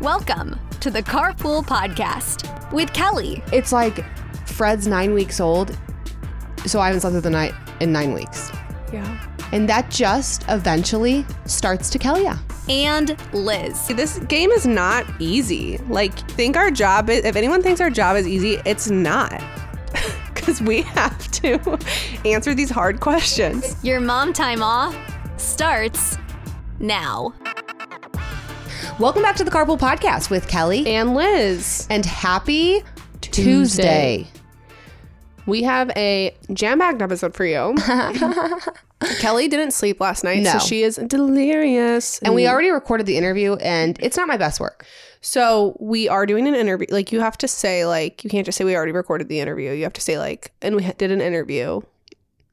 Welcome to the Carpool Podcast with Kelly. It's like Fred's nine weeks old, so I haven't slept through the night in nine weeks. Yeah. And that just eventually starts to kill ya. And Lizz. This game is not easy. Like, think our job is, if anyone thinks our job is easy, it's not. Because we have to answer these hard questions. Your mom time off starts now. Welcome back to the Carpool Podcast with Kelly And Lizz, and happy Tuesday. Tuesday. we have a jam packed episode for you. Kelly didn't sleep last night, No. so she is delirious. And we already recorded the interview, and it's not my best work. So we are doing an interview. Like you have to say like you can't just say we already recorded the interview. You have to say like and we did an interview.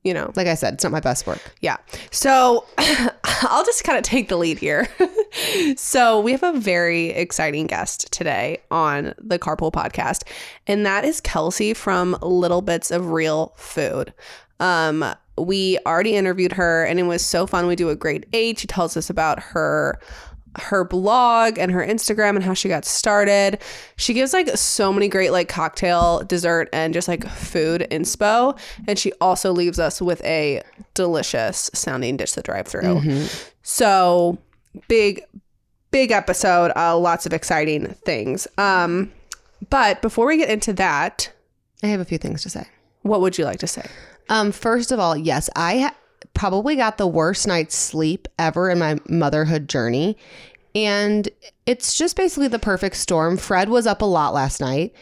You know. Like I said, it's not my best work. Yeah. So I'll just kind of take the lead here. so we have a very exciting guest today on the Carpool podcast, and that is Kelsey from Little Bits of Real Food. Um, we already interviewed her, and it was so fun. We do a great eight. She tells us about her her blog and her Instagram and how she got started. She gives like so many great like cocktail, dessert, and just like food inspo. And she also leaves us with a delicious sounding dish to drive through. So big, big episode. Uh, lots of exciting things. Um, but before we get into that, I have a few things to say. what would you like to say? Um, first of all, yes, I ha- probably got the worst night's sleep ever in my motherhood journey. And it's just basically the perfect storm. Fred was up a lot last night.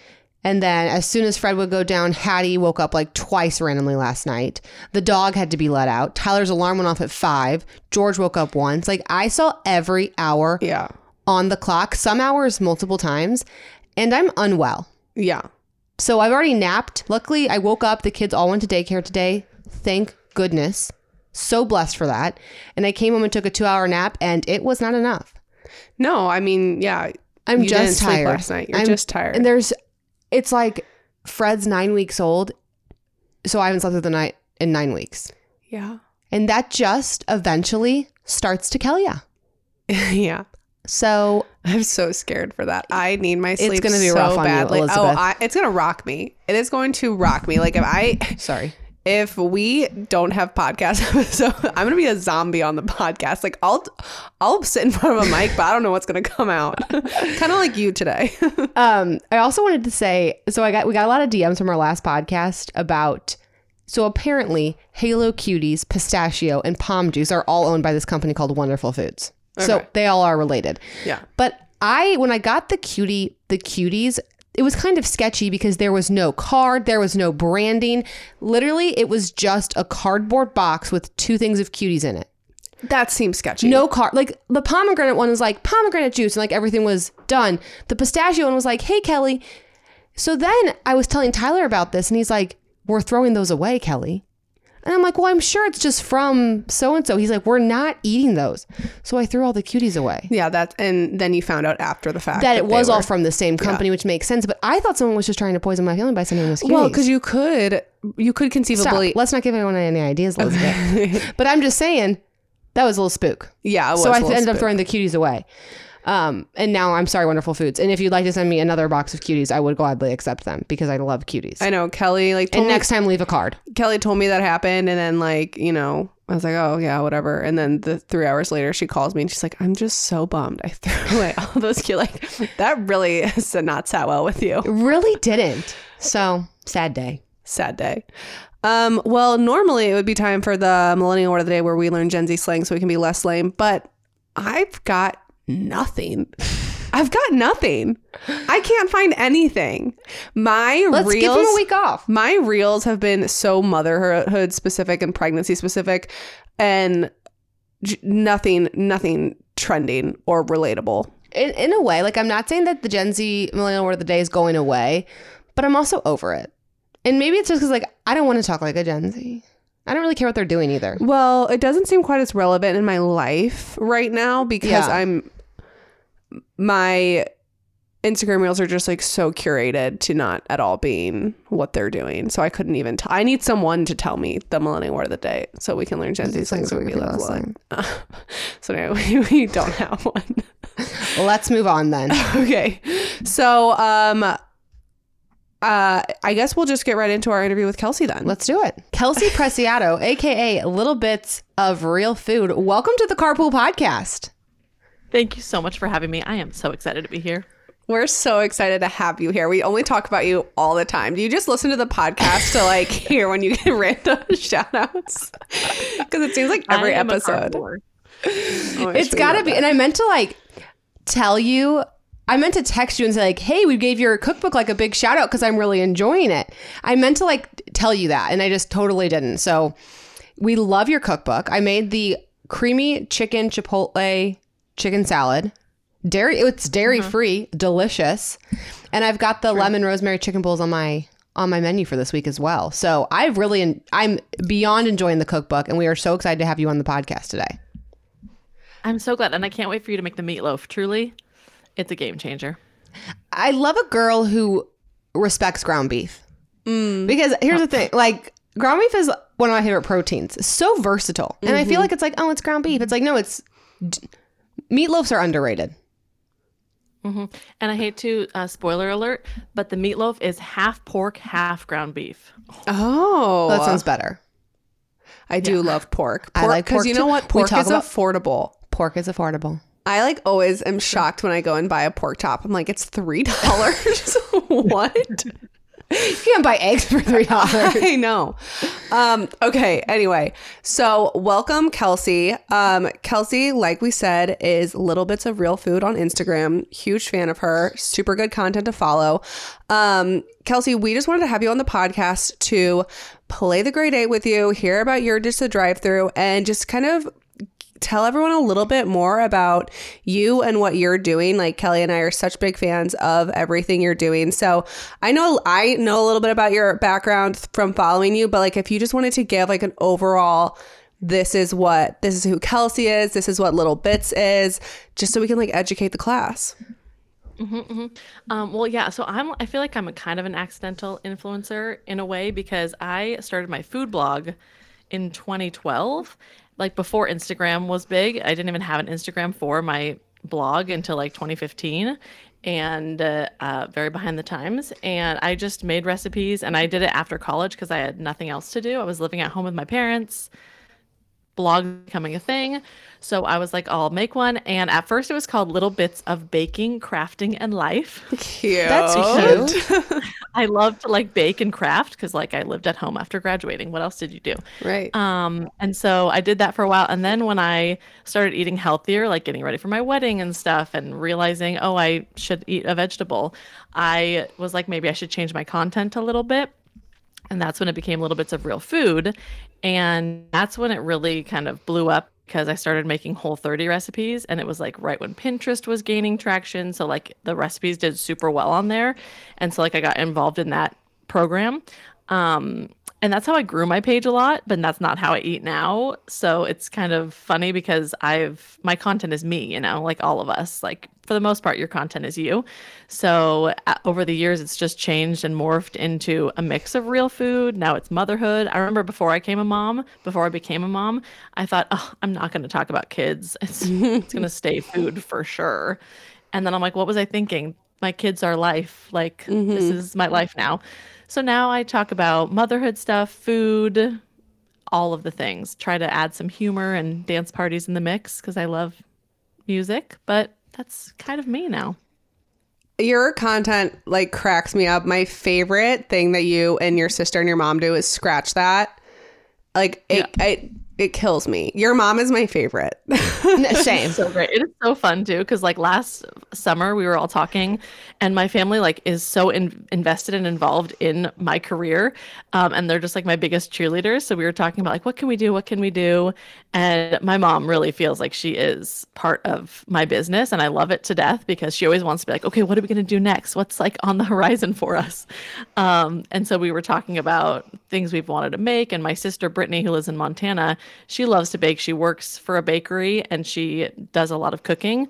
And then as soon as Fred would go down, Hattie woke up like twice randomly last night. The dog had to be let out. Tyler's alarm went off at five. George woke up once. Like I saw every hour Yeah. on the clock, some hours multiple times, and I'm unwell. Yeah. So I've already napped. Luckily, I woke up. The kids all went to daycare today. Thank goodness. So blessed for that. And I came home and took a two hour nap, and it was not enough. No, I mean, yeah. I'm you just didn't sleep tired. last night. You're I'm- just tired. And there's, it's like Fred's nine weeks old. So I haven't slept through the night in nine weeks. yeah. And that just eventually starts to kill ya. yeah. So I'm so scared for that. I need my sleep. It's gonna be so rough on you. Oh, Elizabeth. Oh, I, it's gonna rock me. It is going to rock me. Like if I, sorry. If we don't have podcast episode, I'm gonna be a zombie on the podcast. Like I'll, I'll sit in front of a mic, but I don't know what's gonna come out. kind of like you today. Um, I also wanted to say, so I got we got a lot of DMs from our last podcast about. So apparently, Halo Cuties, Pistachio, and POM Juice are all owned by this company called Wonderful Foods. So they all are related. yeah. But I, when I got the cutie, the cuties, it was kind of sketchy because there was no card, there was no branding. Literally, it was just a cardboard box with two things of cuties in it. That seems sketchy. No card. Like the pomegranate one was like pomegranate juice and like everything was done. The pistachio one was like, hey, Kelly. So then I was telling Tyler about this and he's like, we're throwing those away, Kelly. And I'm like, well, I'm sure it's just from so and so. He's like, we're not eating those. So I threw all the cuties away. Yeah. That and then you found out after the fact That it they was all were- from the same company, which makes sense. But I thought someone was just trying to poison my family by sending those cuties. Well, because you could, you could Stop. conceivably. Let's not give anyone any ideas, Elizabeth. but I'm just saying that was a little spook. Yeah. It was so I ended up throwing the cuties away. Um, and now I'm sorry, Wonderful Foods. And if you'd like to send me another box of cuties, I would gladly accept them because I love cuties. I know Kelly like told and me- next time, leave a card. Kelly told me that happened, and then like you know, I was like, oh yeah, whatever. And then the three hours later, she calls me and she's like, I'm just so bummed. I threw away all those cuties. Like that really is not sat well with you. It really didn't. So sad day. Sad day. Um, well, normally it would be time for the millennial word of the day where we learn Gen Z slang so we can be less lame, but I've got nothing. I've got nothing. I can't find anything. My Let's reels, give them a week off. my reels have been so motherhood specific and pregnancy specific and j- nothing nothing trending or relatable In, in a way, like I'm not saying that the Gen Z millennial word of the day is going away, but I'm also over it. And maybe it's just because like I don't want to talk like a Gen Z. I don't really care what they're doing either. well it doesn't seem quite as relevant in my life right now because Yeah. i'm my Instagram reels are just like so curated to not at all being what they're doing. So I couldn't even tell. I need someone to tell me the millennial word of the day so we can learn Gen Z things. we we can love last. So we, we don't have one. Let's move on then. okay. So, um, uh, I guess we'll just get right into our interview with Kelsey then. Let's do it. Kelsey Preciado, aka Little Bits of Real Food. Welcome to the Carpool Podcast. Thank you so much for having me. I am so excited to be here. We're so excited to have you here. We only talk about you all the time. Do you just listen to the podcast to like hear when you get random shout outs? Because it seems like every I am a episode. carnivore. Oh, I It's should got to be. that. And I meant to like tell you, I meant to text you and say, like, hey, we gave your cookbook like a big shout out because I'm really enjoying it. I meant to like tell you that and I just totally didn't. So we love your cookbook. I made the creamy chicken chipotle chicken salad. Dairy, it's dairy free, delicious. And I've got the lemon rosemary chicken bowls on my on my menu for this week as well. So I've really, I'm beyond enjoying the cookbook, and we are so excited to have you on the podcast today. I'm so glad. And I can't wait for you to make the meatloaf. Truly, it's a game changer. I love a girl who respects ground beef. Mm. Because here's the thing, like ground beef is one of my favorite proteins. It's so versatile. And I feel mm-hmm. like it's like, oh, it's ground beef. It's like, no, it's d- meatloafs are underrated. And I hate to uh, spoiler alert, but the meatloaf is half pork, half ground beef. Oh, that sounds better. I do love pork. I Pork like because you know too. what? We Pork talk is about- affordable. Pork is affordable. I like always am shocked when I go and buy a pork chop. I'm like, it's three dollars. what? You can't buy eggs for three dollars. I know. Um, okay. Anyway, so welcome, Kelsey. Um, Kelsey, like we said, is Little Bits of Real Food on Instagram. Huge fan of her. Super good content to follow. Um, Kelsey, we just wanted to have you on the podcast to play the great eight with you, hear about your just a drive through, and just kind of tell everyone a little bit more about you and what you're doing. Like Kelly and I are such big fans of everything you're doing. So I know I know a little bit about your background from following you, but like if you just wanted to give like an overall this is what this is who Kelsey is, this is what Little Bits is, just so we can like educate the class. Um, well, yeah. So I'm. I feel like I'm a kind of an accidental influencer in a way because I started my food blog in 2012, like before Instagram was big. I didn't even have an Instagram for my blog until like 2015, and uh, uh, very behind the times. And I just made recipes, and I did it after college because I had nothing else to do. I was living at home with my parents blog becoming a thing. So I was like, I'll make one. And at first it was called Little Bits of Baking, Crafting, and Life. Cute. That's cute. I love to like bake and craft because like I lived at home after graduating. What else did you do? Right. Um, and so I did that for a while. And then when I started eating healthier, like getting ready for my wedding and stuff, and realizing, oh, I should eat a vegetable, I was like, maybe I should change my content a little bit. And that's when it became little bits of real food. And that's when it really kind of blew up because I started making whole 30 recipes and it was like right when Pinterest was gaining traction. So like the recipes did super well on there. And so like I got involved in that program. Um and that's how I grew my page a lot, but that's not how I eat now. So it's kind of funny because I've my content is me, you know, like all of us. Like for the most part, your content is you. So uh, over the years, it's just changed and morphed into a mix of real food. Now it's motherhood. I remember before I came a mom, before I became a mom, I thought, oh, I'm not going to talk about kids. It's, it's going to stay food for sure. And then I'm like, what was I thinking? My kids are life. Like this is my life now. So now I talk about motherhood stuff, food, all of the things. Try to add some humor and dance parties in the mix because I love music, but that's kind of me now. Your content like cracks me up. My favorite thing that you and your sister and your mom do is scratch that. Like it, it, it kills me. Your mom is my favorite. Same. so great. It is so fun too because like last summer we were all talking, and my family like is so in- invested and involved in my career, um, and they're just like my biggest cheerleaders. So we were talking about like what can we do, what can we do, and my mom really feels like she is part of my business, and I love it to death because she always wants to be like, okay, what are we gonna do next? What's like on the horizon for us? Um, and so we were talking about things we've wanted to make, and my sister Brittany, who lives in Montana, she loves to bake. She works for a bakery and she does a lot of cooking.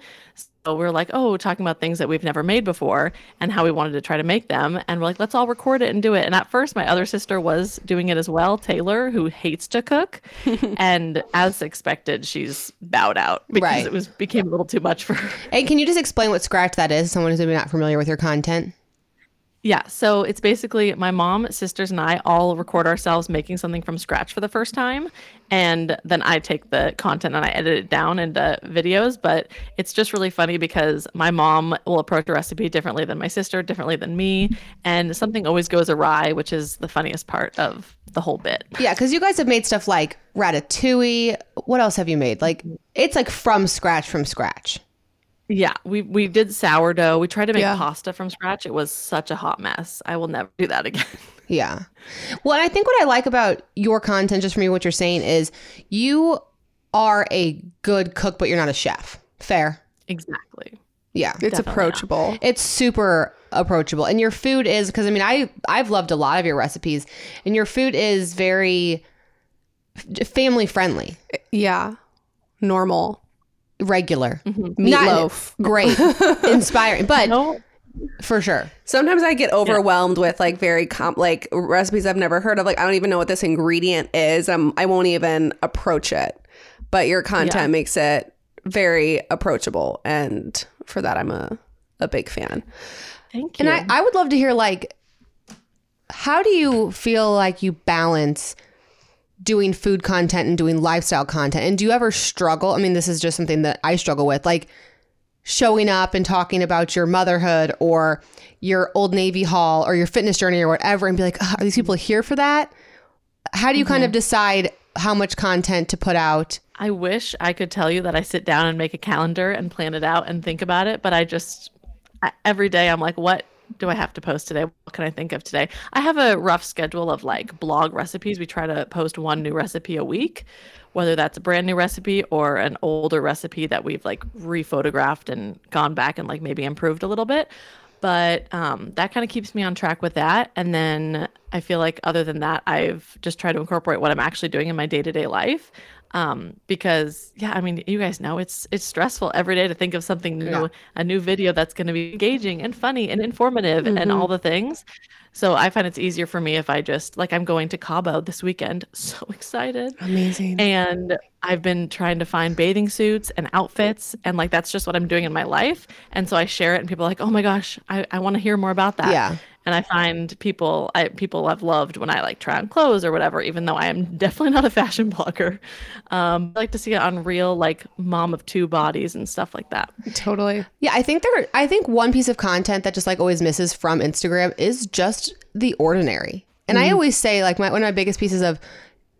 So we're like, oh, talking about things that we've never made before and how we wanted to try to make them. And we're like, let's all record it and do it. And at first, my other sister was doing it as well, Taylor, who hates to cook. and as expected, she's bowed out because Right. it was became a little too much for her. Hey, can you just explain what scratch that is? Someone who's maybe not familiar with your content. Yeah, so it's basically my mom, sisters, and I all record ourselves making something from scratch for the first time. And then I take the content and I edit it down into videos. But it's just really funny because my mom will approach a recipe differently than my sister, differently than me. And something always goes awry, which is the funniest part of the whole bit. Yeah, because you guys have made stuff like ratatouille. What else have you made? Like it's like from scratch, from scratch. Yeah, we, we did sourdough. We tried to make Yeah. pasta from scratch. It was such a hot mess. I will never do that again. Yeah. Well, I think what I like about your content, just from you, what you're saying is you are a good cook, but you're not a chef. Fair. exactly. Yeah. It's Definitely not. approachable. It's super approachable. And your food is because I mean I I've loved a lot of your recipes and your food is very family friendly, Yeah. Normal. Regular. Mm-hmm. Meatloaf. great. inspiring, but No, for sure. Sometimes I get overwhelmed with like very comp like recipes I've never heard of. Like I don't even know what this ingredient is. Um, I won't even approach it. But your content Yeah. makes it very approachable, and for that I'm a a big fan. thank you. And I, I would love to hear like how do you feel like you balance doing food content and doing lifestyle content? And do you ever struggle? I mean, this is just something that I struggle with, like showing up and talking about your motherhood or your old Navy haul or your fitness journey or whatever and be like, "Ugh, are these people here for that? How do you kind of mm-hmm. decide how much content to put out? I wish I could tell you that I sit down and make a calendar and plan it out and think about it, but I just every day I'm like, what do I have to post today? What can I think of today? I have a rough schedule of like blog recipes. We try to post one new recipe a week, whether that's a brand new recipe or an older recipe that we've like rephotographed and gone back and like maybe improved a little bit. But um, that kind of keeps me on track with that. And then I feel like other than that, I've just tried to incorporate what I'm actually doing in my day to day life um because yeah i mean you guys know it's it's stressful every day to think of something new a new video that's going to be engaging and funny and informative and all the things so i find it's easier for me if i just like i'm going to cabo this weekend so excited Amazing. and I've been trying to find bathing suits and outfits and like that's just what I'm doing in my life. And so I share it and people are like, Oh my gosh, I, I want to hear more about that. Yeah. And I find people I people have loved when I like try on clothes or whatever, even though I am definitely not a fashion blogger. Um I like to see it on real like mom of two bodies and stuff like that. Totally. Yeah, I think there. I think one piece of content that just like always misses from Instagram is just the ordinary. And I always say like my one of my biggest pieces of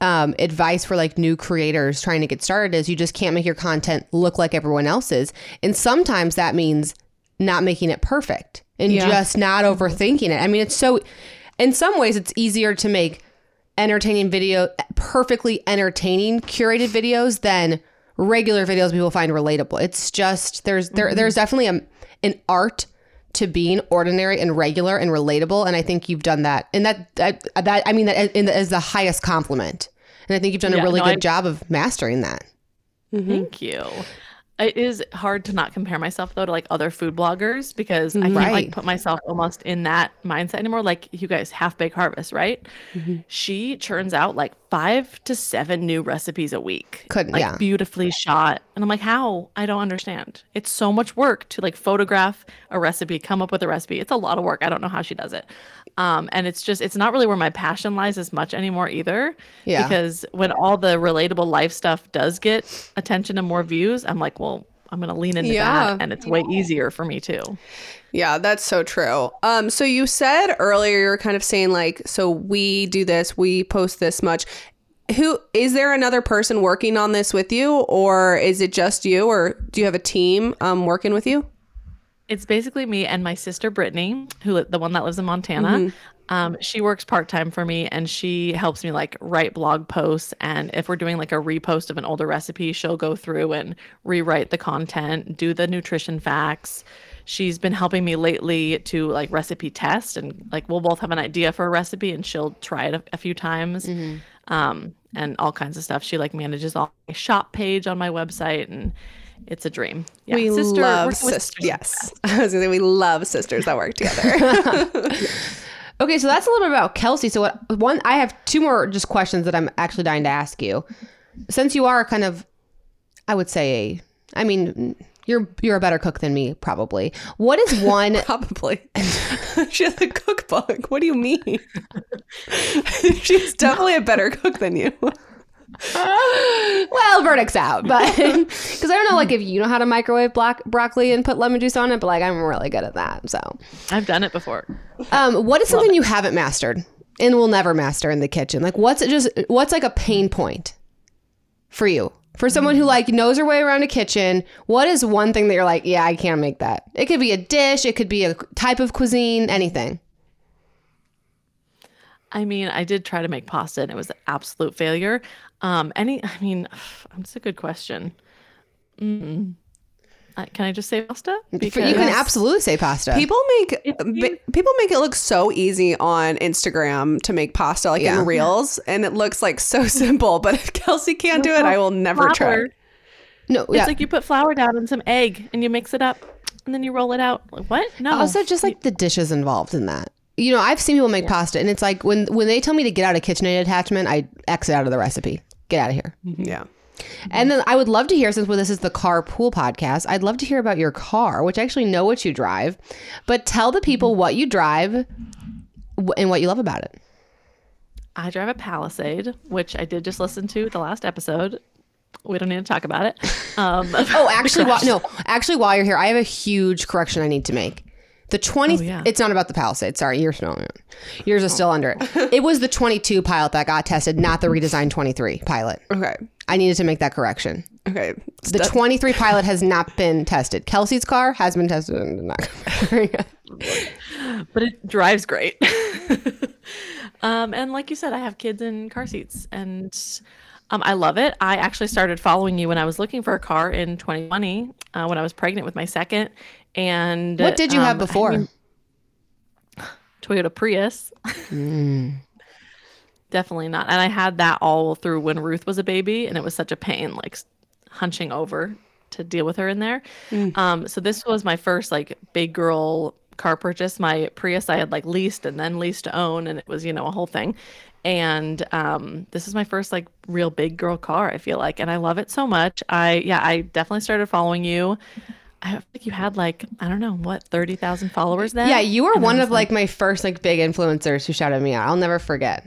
um, advice for like new creators trying to get started is you just can't make your content look like everyone else's. And sometimes that means not making it perfect and Yeah. just not overthinking it. I mean, it's so. In some ways, it's easier to make entertaining video, perfectly entertaining curated videos than regular videos people find relatable. It's just there's there mm-hmm. there's definitely a, an art to being ordinary and regular and relatable, and I think you've done that. And that that, that I mean that in the, is the highest compliment. And I think you've done a really no, good I'm- job of mastering that. Thank mm-hmm. you. It is hard to not compare myself though to like other food bloggers because I can't Right. like put myself almost in that mindset anymore. Like you guys, Half Baked Harvest, right? Mm-hmm. She churns out like five to seven new recipes a week. Couldn't- like yeah. beautifully shot. And I'm like, how? I don't understand. It's so much work to like photograph a recipe, come up with a recipe. It's a lot of work. I don't know how she does it. Um, and it's just it's not really where my passion lies as much anymore either. Yeah. Because when all the relatable life stuff does get attention and more views, I'm like, well, I'm gonna lean into Yeah. that, and it's way easier for me too. Yeah, that's so true. Um, so you said earlier you're kind of saying like, so we do this, we post this much. Who is there another person working on this with you, or is it just you, or do you have a team um, working with you? It's basically me and my sister Brittany, who the one that lives in Montana. Um, she works part time for me, and she helps me like write blog posts. And if we're doing like a repost of an older recipe, she'll go through and rewrite the content, do the nutrition facts. She's been helping me lately to like recipe test, and like we'll both have an idea for a recipe, and she'll try it a, a few times, um, and all kinds of stuff. She like manages all my shop page on my website and it's a dream. Yeah, we sister- love sisters. Yes, I was gonna say we love sisters that work together. Okay, so that's a little bit about Kelsey. So what one I have two more just questions that I'm actually dying to ask you. Since you are kind of I would say I mean you're you're a better cook than me probably. What is one Probably. she has a cookbook. What do you mean? She's definitely a better cook than you. Well, verdict's out, but because I don't know, like if you know how to microwave black broccoli and put lemon juice on it, but like I'm really good at that. So, I've done it before. um, what is something you haven't mastered and will never master in the kitchen? Like, what's it just what's like a pain point for you? For someone who like knows her way around a kitchen, what is one thing that you're like, yeah, I can't make that? It could be a dish, it could be a type of cuisine, anything. I mean, I did try to make pasta and it was an absolute failure. Um, any, I mean, that's a good question. Mm. Uh, can I just say pasta? For- you can absolutely say pasta. People make bi- people make it look so easy on Instagram to make pasta, like Yeah. in reels, and it looks like so simple. But if Kelsey can't do it, I will never try. No, It's yeah. like you put flour down and some egg and you mix it up and then you roll it out. Like, what? No. Also, just like the dishes involved in that. You know, I've seen people make pasta, and it's like when when they tell me to get out a KitchenAid attachment, I exit out of the recipe. Get out of here. Yeah. And then I would love to hear, since well, this is the carpool podcast, I'd love to hear about your car, which I actually know what you drive, but tell the people what you drive and what you love about it. I drive a Palisade, which I did just listen to the last episode. We don't need to talk about it. Um, Oh, actually, while, no, actually, while you're here, I have a huge correction I need to make. The 20, Oh, yeah. it's not about the Palisade. Sorry, yours, no, no. yours is still under it. It was the 22 pilot that got tested, not the redesigned 23 pilot. Okay. I needed to make that correction. Okay. The 23 pilot has not been tested. Kelsey's car has been tested and not. but it drives great. um, and like you said, I have kids in car seats, and um, I love it. I actually started following you when I was looking for a car in 2020 uh, when I was pregnant with my second. And what did you have um, I before? mean, Toyota Prius. Mm. Definitely not. And I had that all through when Ruth was a baby, and it was such a pain, like hunching over to deal with her in there. Um, so this was my first like big girl car purchase. My Prius I had like leased and then leased to own, and it was you know a whole thing. And um, this is my first like real big girl car. I feel like, and I love it so much. I yeah, I definitely started following you. I think you had like I don't know what thirty thousand followers then. yeah, you were And one of like my first like big influencers who shouted me out. I'll never forget.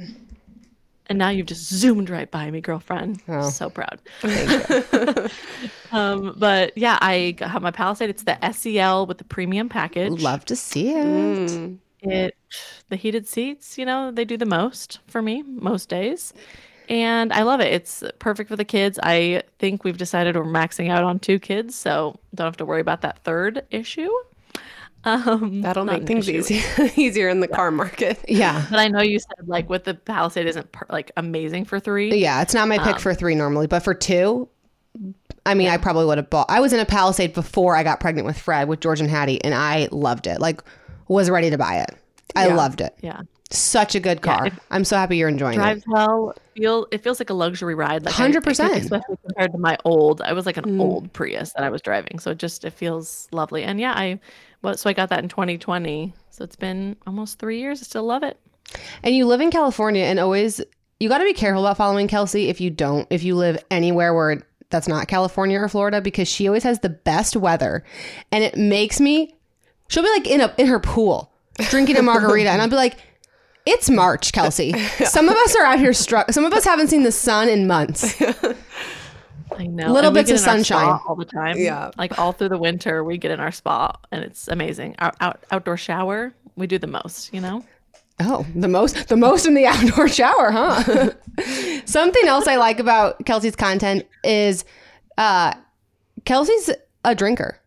and now you've just zoomed right by me, girlfriend. Oh. So proud. um, but yeah, I have my Palisade. It's the SEL with the premium package. Love to see it. Mm. it. The heated seats, you know, they do the most for me most days. And I love it. It's perfect for the kids. I think we've decided we're maxing out on two kids, so don't have to worry about that third issue. Um, That'll make things easy easier in the car market. Yeah. But I know you said like with the Palisade isn't per- like amazing for three. Yeah, it's not my pick for three normally, but for two, I mean, I probably would have bought. I was in a Palisade before I got pregnant with Fred with George and Hattie, and I loved it. Like, was ready to buy it. I Yeah. loved it. Yeah. Such a good car. if- I'm so happy you're enjoying drives it. well. Feel it feels like a luxury ride. Like think 100%. especially compared to my old. I was like an Mm. old Prius that I was driving, so it just it feels lovely. And yeah, I what so I got that in 2020. So it's been almost three years. I still love it. And you live in California, and always you got to be careful about following Kelsey if you don't. If you live anywhere where that's not California or Florida, because she always has the best weather, and it makes me. She'll be like in a in her pool drinking a margarita, and I'll be like. It's March, Kelsey. Some of us are out here struck. Some of us haven't seen the sun in months. I know. Little and bits of in our spa sunshine. all the time. Yeah. like all through the winter, we get in our spa, and it's amazing. Our out, outdoor shower, we do the most. You know. Oh, the most the most in the outdoor shower, huh? Something else I like about Kelsey's content is uh Kelsey's a drinker.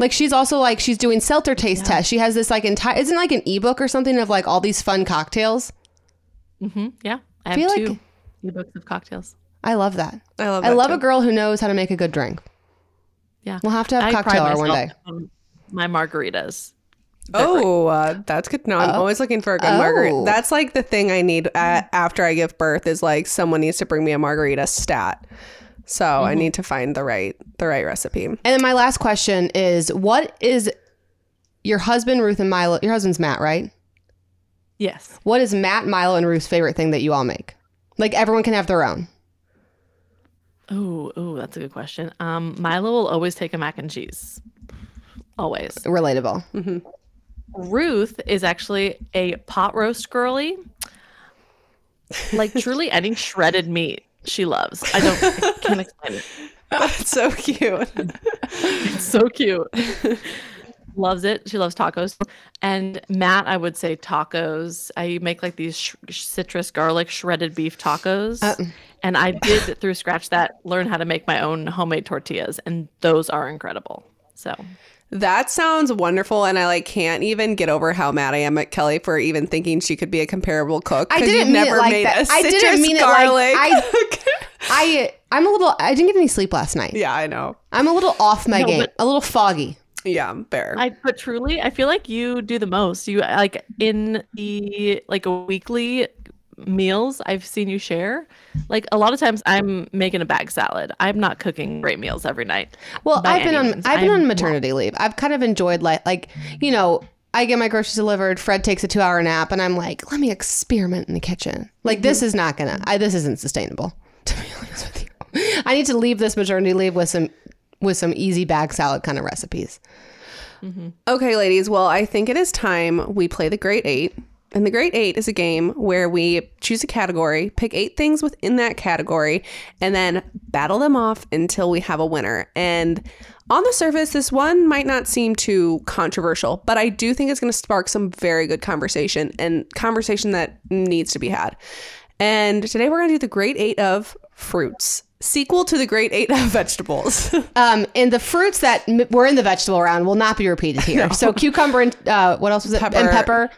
Like she's also like she's doing seltzer taste tests. She has this like entire isn't like an ebook or something of like all these fun cocktails. Mm-hmm. Yeah, I have Feel like- two ebooks of cocktails. I love that. I love I love too. a girl who knows how to make a good drink. Yeah, We'll have to have I cocktail hour one day. on My margaritas. Oh, uh, that's good. No, I'm always looking for a good Oh. margarita. That's like the thing I need uh after I give birth is like someone needs to bring me a margarita stat. So I need to find the right the right recipe. And then my last question is what is your husband, Ruth and Milo? Your husband's Matt, right? Yes. What is Matt, Milo, and Ruth's favorite thing that you all make? Like everyone can have their own. Oh, ooh, that's a good question. Um, Milo will always take a mac and cheese. Always. Relatable. Ruth is actually a pot roast girly. Like truly any shredded meat she loves. I don't I can't explain it. That's so cute. So cute. loves it. She loves tacos. And Matt, I would say tacos. I make like these sh- citrus garlic shredded beef tacos. Uh. and I did through scratch that learn how to make my own homemade tortillas and those are incredible. So, That sounds wonderful, and I like can't even get over how mad I am at Kelly for even thinking she could be a comparable cook. I 'cause didn't you've mean it never like made that. a I didn't citrus mean it like- garlic. I- I I'm a little I didn't get any sleep last night. yeah, I know. I'm a little off my No, game. but- A little foggy. Yeah, fair. I but truly, I feel like you do the most. You like in the like a weekly meals I've seen you share. Like a lot of times I'm making a bag salad. I'm not cooking great meals every night. Well, I've been on means. I've been I'm- on maternity leave. I've kind of enjoyed like like you know I get my groceries delivered. Fred takes a two hour nap, and I'm like, let me experiment in the kitchen. Like Mm-hmm. this is not gonna. I, this isn't sustainable. To be honest with you, I need to leave this maternity leave with some with some easy bag salad kind of recipes. Mm-hmm. Okay, ladies. Well, I think it is time we play the Great Eight. And the Great Eight is a game where we choose a category, pick eight things within that category, and then battle them off until we have a winner. And on the surface, this one might not seem too controversial, but I do think it's going to spark some very good conversation and conversation that needs to be had. And today we're going to do the Great Eight of fruits, sequel to the Great Eight of vegetables. Um, and the fruits that m- were in the vegetable round will not be repeated here. So cucumber and uh, what else was it? And Pepper.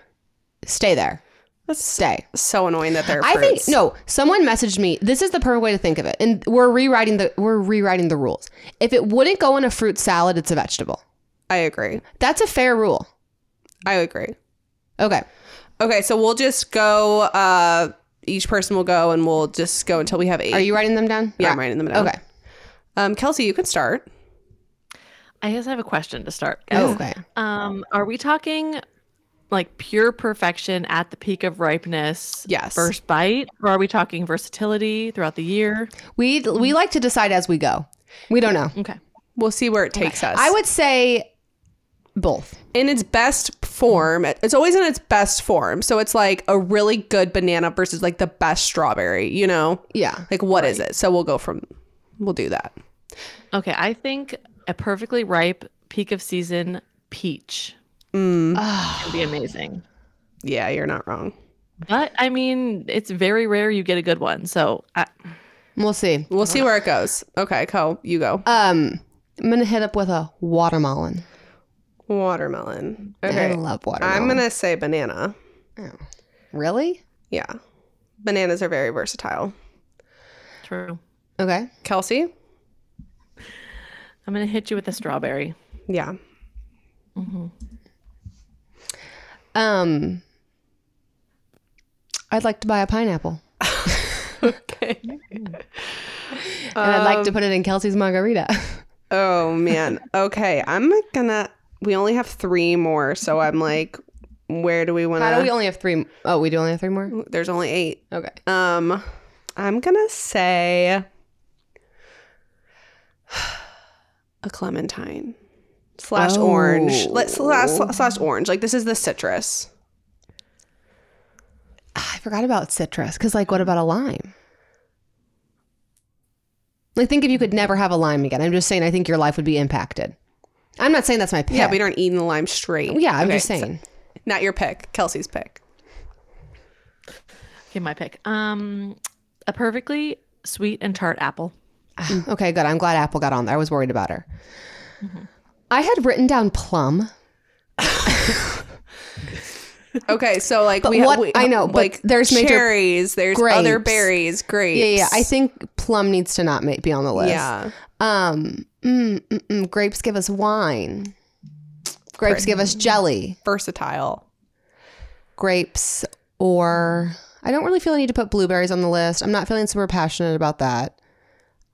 Pepper. Stay there. That's Stay. so annoying that they're I think no. Someone messaged me. This is the perfect way to think of it, and we're rewriting the we're rewriting the rules. If it wouldn't go in a fruit salad, it's a vegetable. I agree. That's a fair rule. I agree. Okay. Okay, so we'll just go. Uh, each person will go, and we'll just go until we have eight. Are you writing them down? Yeah, All I'm writing them down. Okay. Um, Kelsey, you can start. I guess I have a question to start. Oh, okay. Um, are we talking like pure perfection at the peak of ripeness? Yes. First bite, or are we talking versatility throughout the year? We we like to decide as we go. We don't know. Okay. We'll see where it takes us. I would say both. in its best form. It's always in its best form. So it's like a really good banana versus like the best strawberry. You know, Yeah. like what is it? So we'll go from. We'll do that. Okay. I think a perfectly ripe peak of season peach Mm. can be amazing. Yeah, you're not wrong. But I mean, it's very rare you get a good one. So I, We'll see. We'll see where it goes. Okay, Co, you go. Um, I'm gonna hit up with a watermelon. Watermelon. Okay. I love watermelon. I'm gonna say banana. really. Yeah, bananas are very versatile. true. Okay. Kelsey. I'm gonna hit you with a strawberry. Yeah. Um, I'd like to buy a pineapple, Okay. and I'd like to put it in Kelsey's margarita. Oh man. Okay, I'm gonna. We only have three more, so I'm like, where do we want How do we only have three? Oh, we do only have three more. There's only eight. Okay. Um, I'm gonna say a clementine slash orange. Let's slash, oh. slash orange. Like this is the citrus. Ah, I forgot about citrus because, like, what about a lime? Like, think if you could never have a lime again. I'm just saying, I think your life would be impacted. I'm not saying that's my pick. Yeah, we aren't eating the lime straight. Yeah, I'm Okay, just so- saying. not your pick. Kelsey's pick. Okay, my pick. Um, a perfectly sweet and tart apple. Ah, okay, good. I'm glad Apple got on there. I was worried about her. Mm-hmm. I had written down plum. Okay, so like we, what- we I know, but like there's major cherries, there's other berries, grapes. Yeah, yeah. I think plum needs to not be on the list. yeah. Um, mm, mm, mm, grapes give us wine. Grapes give us jelly. versatile. Grapes, or I don't really feel I need to put blueberries on the list. I'm not feeling super passionate about that.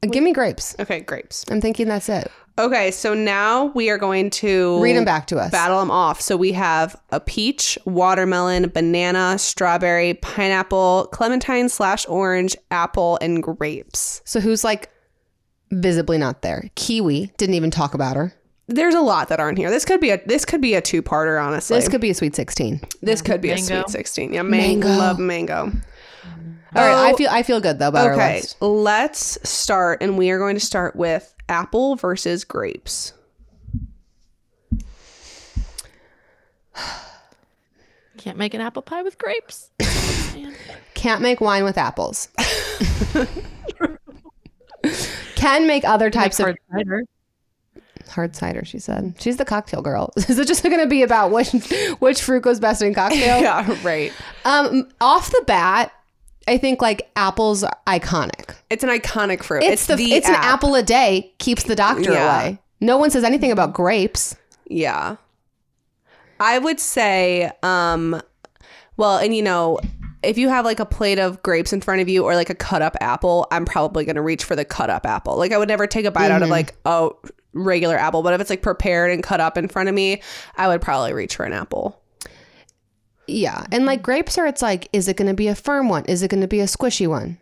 Uh, Give me grapes. Okay, grapes. I'm thinking that's it. Okay, so now we are going to Read them back to us. battle them off. So we have a peach, watermelon, banana, strawberry, pineapple, clementine slash orange, apple, and grapes. So who's like visibly not there? Kiwi didn't even talk about her. There's a lot that aren't here. This could be a this could be a two parter. Honestly, This could be a sweet 16. this could be a sweet sixteen. Yeah, mango. Mango. Love mango. All right, I Oh, feel I feel good though about our Okay, list. let's start, and we are going to start with apple versus grapes. Can't make an apple pie with grapes. Can't make wine with apples. Can make other types of Hard cider. hard cider. She said she's the cocktail girl. Is it just going to be about which which fruit goes best in cocktail? Yeah, right. Um, off the bat, I think like apples are iconic. It's an iconic fruit. It's, the, it's app. an apple a day keeps the doctor Yeah. away. No one says anything about grapes. Yeah. I would say, um, well, and you know, if you have like a plate of grapes in front of you or like a cut up apple, I'm probably going to reach for the cut up apple. Like I would never take a bite out of like a regular apple, but if it's like prepared and cut up in front of me, I would probably reach for an apple. Yeah, and like mm-hmm. grapes are, it's like, is it going to be a firm one? Is it going to be a squishy one?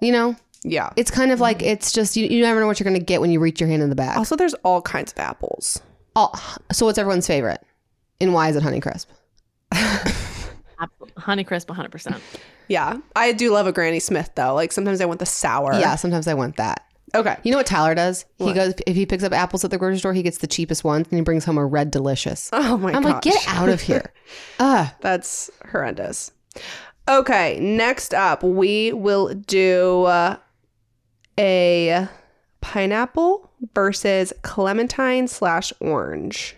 You know, Yeah. it's kind of like mm-hmm. it's just you, you never know what you're going to get when you reach your hand in the bag. Also, there's all kinds of apples. Oh, so what's everyone's favorite? And why is it Honeycrisp? Apple- Honeycrisp 100%. Yeah. I do love a Granny Smith though. Like sometimes I want the sour. Yeah, sometimes I want that. Okay. You know what Tyler does? He goes if he picks up apples at the grocery store, he gets the cheapest ones and he brings home a red delicious. Oh my God. I'm gosh. like, get out of here. Ugh. That's horrendous. Okay, next up, we will do uh, a pineapple versus clementine slash orange.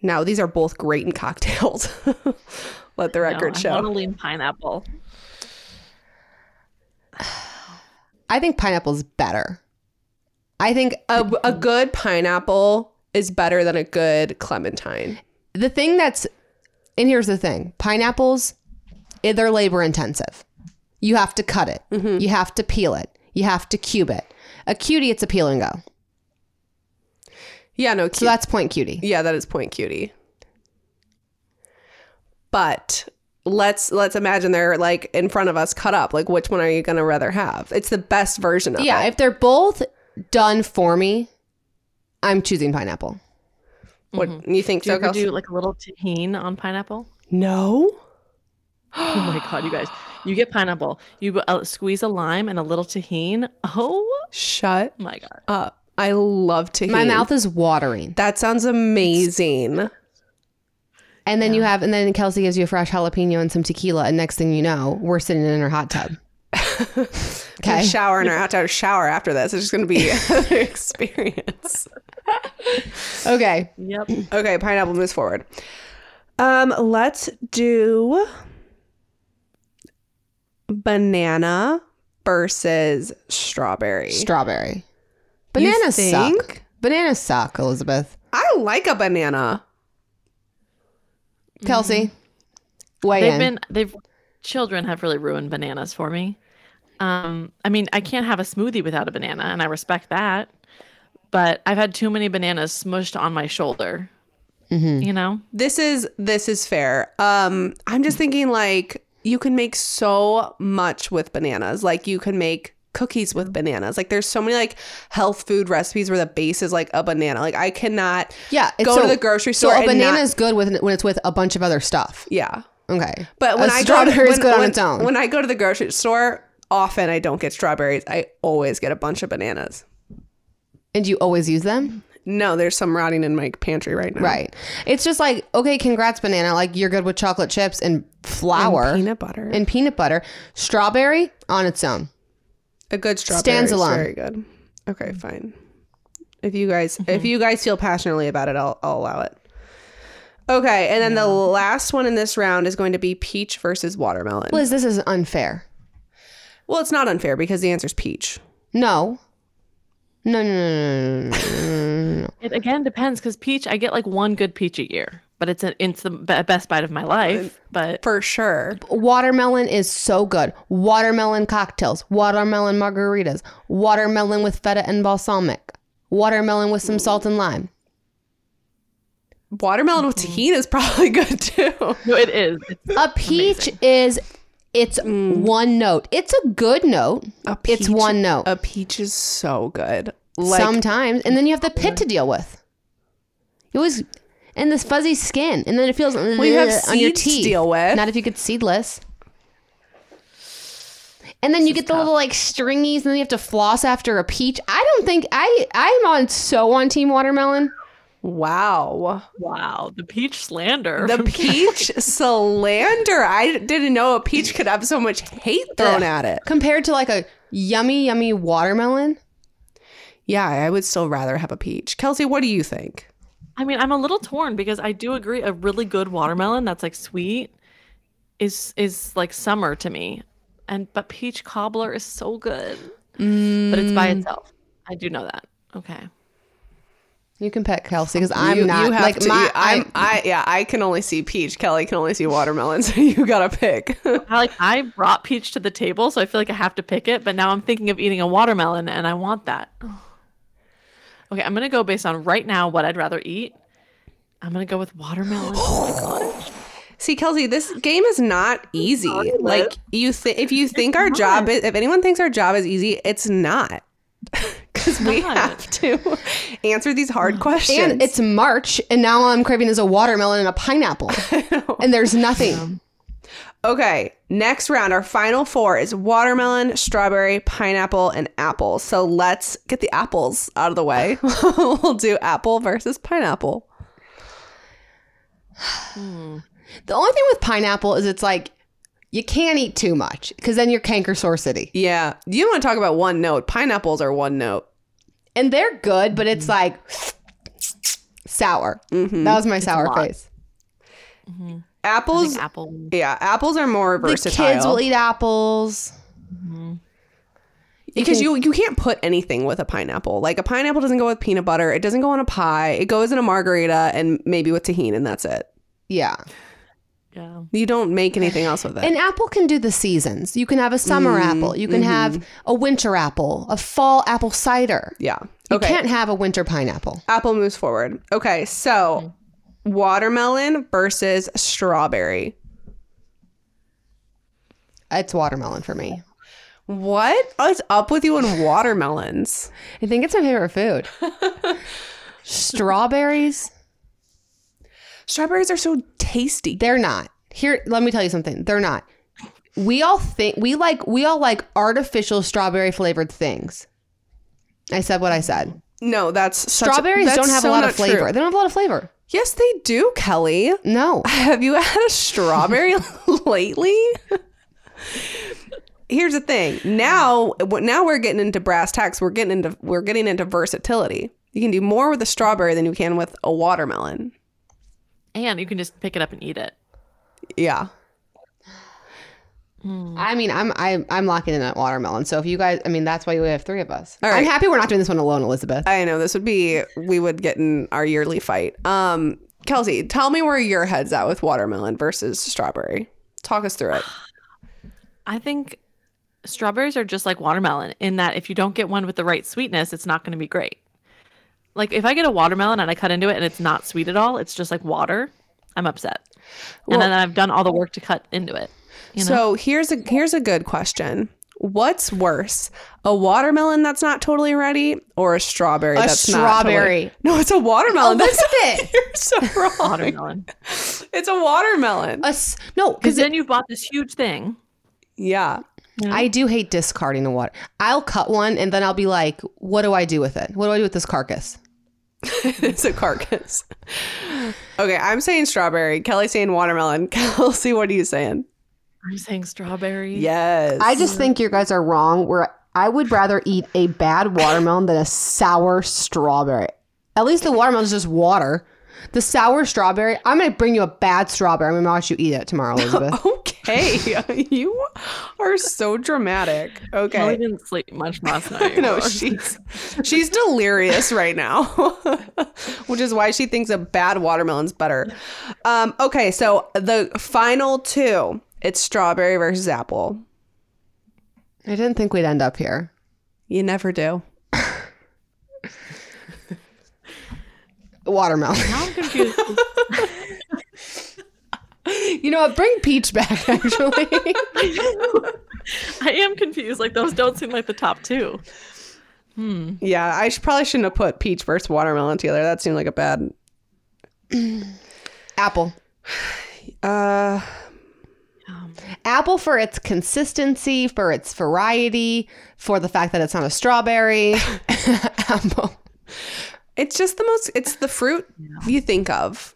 Now, these are both great in cocktails. Let the record no, I show. want to lean pineapple. I think pineapple's better. I think A, a good pineapple is better than a good clementine. the thing that's and here's the thing pineapples eh, they're labor intensive. You have to cut it. You have to peel it. You have to cube it. A cutie it's a peel and go. Yeah, no, so that's point cutie. Yeah, that is point cutie. But let's let's imagine they're like in front of us cut up. Like which one are you gonna rather have? It's the best version of yeah it. if they're both done for me i'm choosing pineapple What you think Do you so? ever do like a little Tajín on pineapple? no. Oh my god, you guys! You get pineapple, you uh, squeeze a lime and a little Tajín. Oh Shut my god! up. I love tahini. my mouth is watering That sounds amazing. And then you have and then kelsey gives you a fresh jalapeno and some tequila and next thing you know we're sitting in our hot tub Okay. okay Shower in our hot tub. shower after this. It's just gonna be an experience. okay Yep. Okay, pineapple moves forward. Um, let's do banana versus strawberry. strawberry You bananas suck think? bananas suck elizabeth I like a banana. Kelsey weigh They've in been they've children have really ruined bananas for me. Um, I mean, I can't have a smoothie without a banana, and I respect that. But I've had too many bananas smushed on my shoulder. You know, This is this is fair. Um, I'm just thinking like you can make so much with bananas. Like you can make cookies with bananas. Like there's so many like health food recipes where the base is like a banana. Like I cannot Yeah, go so- to the grocery store. So a banana is good with when it's with a bunch of other stuff. yeah. Okay, But when a I go to, strawberry is good on when- its own. When I go to the grocery store, often I don't get strawberries. I always get a bunch of bananas. and you always use them, No, there's some rotting in my pantry right now. right? It's just like okay, congrats, banana. Like you're good with chocolate chips and flour and peanut butter. And peanut, butter. Strawberry on its own. A good strawberry stands alone. Very good. Okay, fine. If you guys mm-hmm. if you guys feel passionately about it, I'll I'll allow it. Okay, and then yeah. the last one in this round is going to be peach versus watermelon. Lizz, this is unfair. Well, it's not unfair because the answer is peach. No. No, no, no, no, no, no, no. It again depends because peach, I get like one good peach a year but it's a, it's the best bite of my life. Uh, but For sure. Watermelon is so good. Watermelon cocktails, watermelon margaritas, watermelon with feta and balsamic, watermelon with some salt and lime. Watermelon with tahini is probably good too. no, it is. It's, A peach is it's mm. one note. It's a good note. A peach, it's one note. A peach is so good. Like Sometimes, and then you have the pit to deal with. You always and this fuzzy skin, and then it feels you have on your seeds to teeth. deal with. Not if you get seedless. And then you get the little like stringies, and then you have to floss after a peach. I don't think I I'm on so on Team Watermelon. wow. wow, the peach slander. The peach slander. I didn't know a peach could have so much hate thrown Ugh. at it. compared to like a yummy yummy watermelon. Yeah, I would still rather have a peach. Kelsey, what do you think? I mean, I'm a little torn because I do agree a really good watermelon that's like sweet is is like summer to me. And but peach cobbler is so good. But it's by mm. itself. I do know that. Okay. You can pick Kelsey because I'm you, not you have like to, my. you- I'm, I'm, I yeah, I can only see peach. Kelly can only see watermelon, so you gotta pick. I like I brought peach to the table, so I feel like I have to pick it, but now I'm thinking of eating a watermelon and I want that. Okay, I'm gonna go based on right now what I'd rather eat. I'm gonna go with watermelon. Oh my god. See, Kelsey, this game is not easy. Like you think, if you think our job is, if anyone thinks our job is easy, it's not. Because we have to answer these hard oh. questions. and it's March, and now all I'm craving is a watermelon and a pineapple, and there's nothing. Um, okay. Next round, our final four is watermelon, strawberry, pineapple, and apple. So let's get the apples out of the way. we'll do apple versus pineapple. Hmm. The only thing with pineapple is it's like you can't eat too much because then you're canker sore city. Yeah, you want to talk about one note? Pineapples are one note. And they're good, but it's like sour. Mm-hmm. That was my sour lot. face. I Apples, apple. yeah, apples are more versatile. The versatile. kids will eat apples. Mm-hmm. because you you can't put anything with a pineapple. Like a pineapple doesn't go with peanut butter. It doesn't go on a pie. It goes in a margarita and maybe with Tajín, and that's it. Yeah. Yeah. You don't make anything else with it. An apple can do the seasons. You can have a summer mm-hmm. apple. You can have mm-hmm. a winter apple, a fall apple cider. yeah. You can't have a winter pineapple. Apple moves forward. Okay, so watermelon versus strawberry. It's watermelon for me. What is up with you and watermelons? I think it's my favorite food. Strawberries, Strawberries are so tasty. they're not. Here, let me tell you something. They're not. We all think we like we all like artificial strawberry flavored things. I said what I said. No, that's such- Strawberries that's don't have so a lot of flavor. true. They don't have a lot of flavor. Yes, they do, Kelly. No. Have you had a strawberry lately? Here's the thing. Now, now we're getting into brass tacks. We're getting into we're getting into versatility. You can do more with a strawberry than you can with a watermelon. And you can just pick it up and eat it. Yeah. I mean, I'm I'm I'm locking in at watermelon. So if you guys, I mean, that's why we have three of us. All I'm happy we're not doing this one alone, Elizabeth. I know this would be we would get in our yearly fight. Um, Kelsey, tell me where your head's at with watermelon versus strawberry. Talk us through it. I think strawberries are just like watermelon in that if you don't get one with the right sweetness, it's not going to be great. Like if I get a watermelon and I cut into it and it's not sweet at all, it's just like water, I'm upset. and then I've done all the work to cut into it. You know? So here's a here's a good question. What's worse, a watermelon that's not totally ready, or a strawberry A that's strawberry. not totally? No, it's a watermelon. That's Elizabeth! you're so wrong. watermelon. It's a watermelon. A s- no, Because because then you've bought this huge thing. yeah. I do hate discarding the water. I'll cut one and then I'll be like, what do I do with it? What do I do with this carcass? it's a carcass. Okay, I'm saying strawberry. Kelly's saying watermelon. Kelsey, what are you saying? I'm saying strawberry. Yes. I just think you guys are wrong. Where I would rather eat a bad watermelon than a sour strawberry. At least the watermelon is just water. The sour strawberry, I'm gonna bring you a bad strawberry. I'm gonna watch you eat it tomorrow, Elizabeth. Okay. You are so dramatic. Okay. I didn't sleep much last night. No, she's she's delirious right now, which is why she thinks a bad watermelon's better. Um, okay, so the final two, it's strawberry versus apple. I didn't think we'd end up here. You never do. Watermelon. Now I'm confused. you know what? Bring peach back, actually. I am confused. Like those don't seem like the top two. Yeah, I should, probably shouldn't have put peach versus watermelon together. That seemed like a bad. Apple. Uh, Apple for its consistency, for its variety, for the fact that it's not a strawberry. Apple. it's just the most. It's the fruit you think of.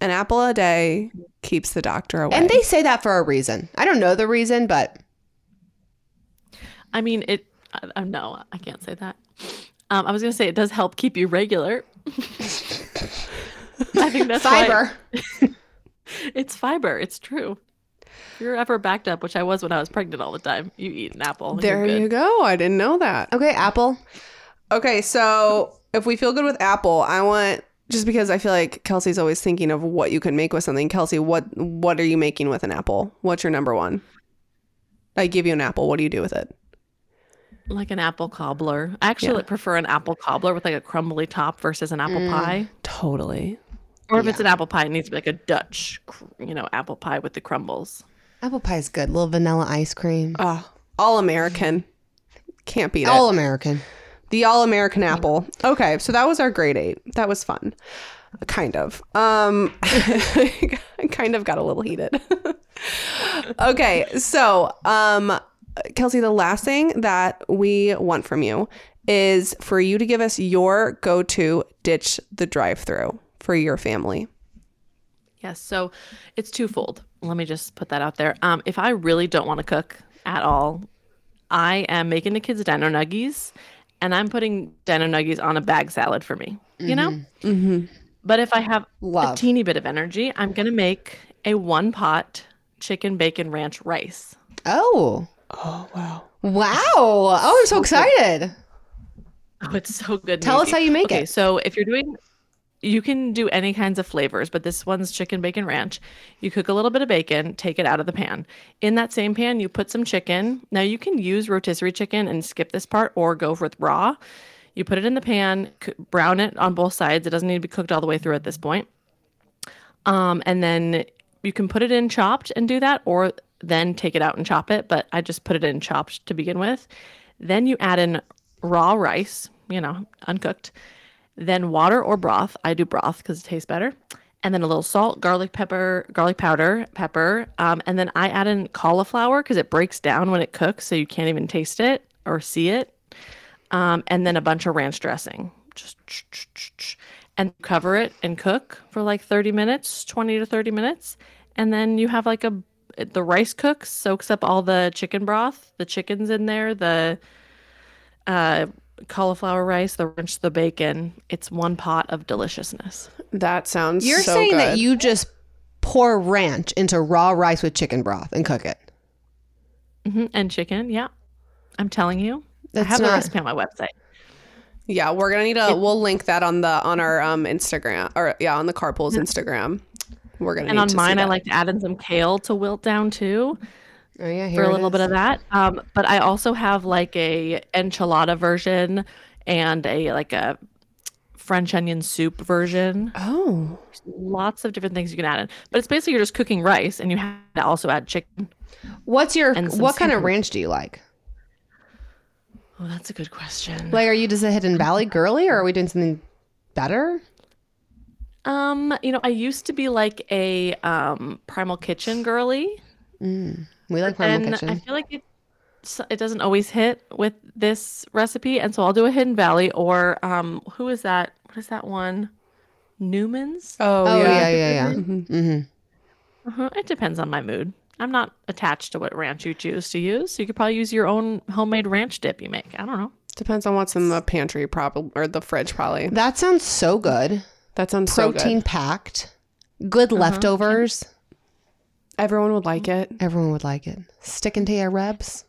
An apple a day keeps the doctor away. And they say that for a reason. I don't know the reason, but I mean, it. I, I, no, I can't say that. Um, I was gonna say it does help keep you regular. I think that's why- fiber. it's fiber. It's true. If you're ever backed up, which I was when I was pregnant all the time, you eat an apple. there you're good. you go. I didn't know that. Okay, apple. Okay, so if we feel good with apple, I want just because I feel like Kelsey's always thinking of what you can make with something. Kelsey, what what are you making with an apple? What's your number one? I give you an apple. What do you do with it? Like an apple cobbler. I actually Yeah. like, prefer an apple cobbler with like a crumbly top versus an apple mm, pie. Totally. Or if it's an apple pie, it needs to be like a Dutch, you know, apple pie with the crumbles. Apple pie is good. little vanilla ice cream. Oh, all American. Can't beat it. All American. The all American apple. Okay, so that was our great eight. That was fun. Kind of. Um I kind of got a little heated. okay, so um Kelsey, the last thing that we want from you is for you to give us your go-to ditch the drive-through for your family. Yes. So it's twofold. Let me just put that out there. Um, if I really don't want to cook at all, I am making the kids dino nuggies and I'm putting dino nuggies on a bag salad for me, you know? Mm-hmm. But if I have Love. a teeny bit of energy, I'm going to make a one pot chicken bacon ranch rice. Oh. Oh wow. Wow. Oh, I'm so excited. Oh, it's so good. and Tell us how you make okay, it. So if you're doing, you can do any kinds of flavors, but this one's chicken bacon ranch. You cook a little bit of bacon, take it out of the pan. In that same pan, you put some chicken. Now you can use rotisserie chicken and skip this part, or go with raw. You put it in the pan, brown it on both sides. It doesn't need to be cooked all the way through at this point. Um, and then you can put it in chopped and do that, or then take it out and chop it. But I just put it in chopped to begin with. Then you add in raw rice, you know, uncooked. Then water or broth. I do broth because it tastes better. And then a little salt, garlic pepper, garlic powder, pepper. Um, and then I add in cauliflower because it breaks down when it cooks, so you can't even taste it or see it. Um, and then a bunch of ranch dressing. Just and cover it and cook for like 30 minutes, 20 to 30 minutes. And then you have like a the rice cooks, soaks up all the chicken broth, the chicken's in there, the uh, cauliflower rice, the ranch, the bacon. It's one pot of deliciousness. That sounds You're so saying that you just pour ranch into raw rice with chicken broth and cook it. hmm And chicken, yeah. I'm telling you. That's I have the recipe on my website. Yeah, we're gonna need to. we'll link that on the on our um Instagram or yeah on the carpools Instagram. We're gonna And need on to see mine, I like to add in some kale to wilt down too. Oh yeah, for a little bit of that. Um, but I also have like a enchilada version and a like a French onion soup version. Oh, Lots of different things you can add in. But it's basically you're just cooking rice and you have to also add chicken. What's your what kind of ranch do you like? Oh, that's a good question. Like, are you just a Hidden Valley girly, or are we doing something better? Um, you know, I used to be like a um primal kitchen girly. We like Primal and Kitchen. I feel like it it doesn't always hit with this recipe, and so I'll do a Hidden Valley or um, who is that? What is that one? Newman's. oh, oh yeah. yeah, yeah, yeah. hmm Uh-huh. It depends on my mood. I'm not attached to what ranch you choose to use. You could probably use your own homemade ranch dip you make. I don't know. Depends on what's in the pantry, probably or the fridge, probably. That sounds so good. That sounds so good. Protein good. packed, good leftovers. Everyone would like it. Everyone would like it. Sticking to your ribs.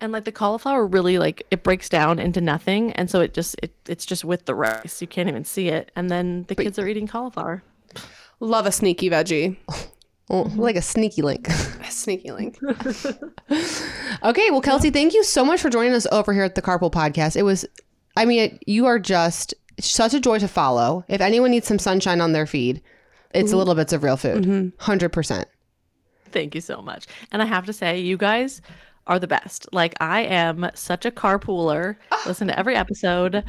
And like the cauliflower really like it breaks down into nothing and so it just it, it's just with the rice. You can't even see it. And then the kids are eating cauliflower. Love a sneaky veggie. Oh, like a sneaky link. A sneaky link. Okay, well, Kelsey, thank you so much for joining us over here at the Carpool Podcast. It was, I mean, you are just such a joy to follow. If anyone needs some sunshine on their feed, it's a little bits of real food. Mm-hmm. 100%. Thank you so much. And I have to say, you guys are the best. Like, I am such a carpooler. Ah. Listen to every episode.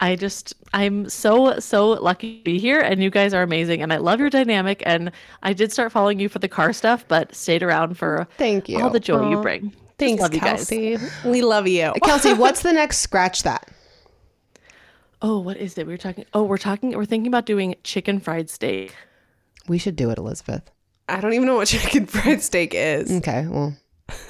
I just, I'm so, so lucky to be here. And you guys are amazing. And I love your dynamic. And I did start following you for the car stuff, but stayed around for Thank you. all the joy you bring. Thanks, love you guys. Kelsey. We love you. Uh, Kelsey, what's the next scratch that? Oh, what is it? We were talking. Oh, we're talking. We're thinking about doing chicken fried steak. We should do it, Elizabeth. I don't even know what chicken fried steak is. Okay, well,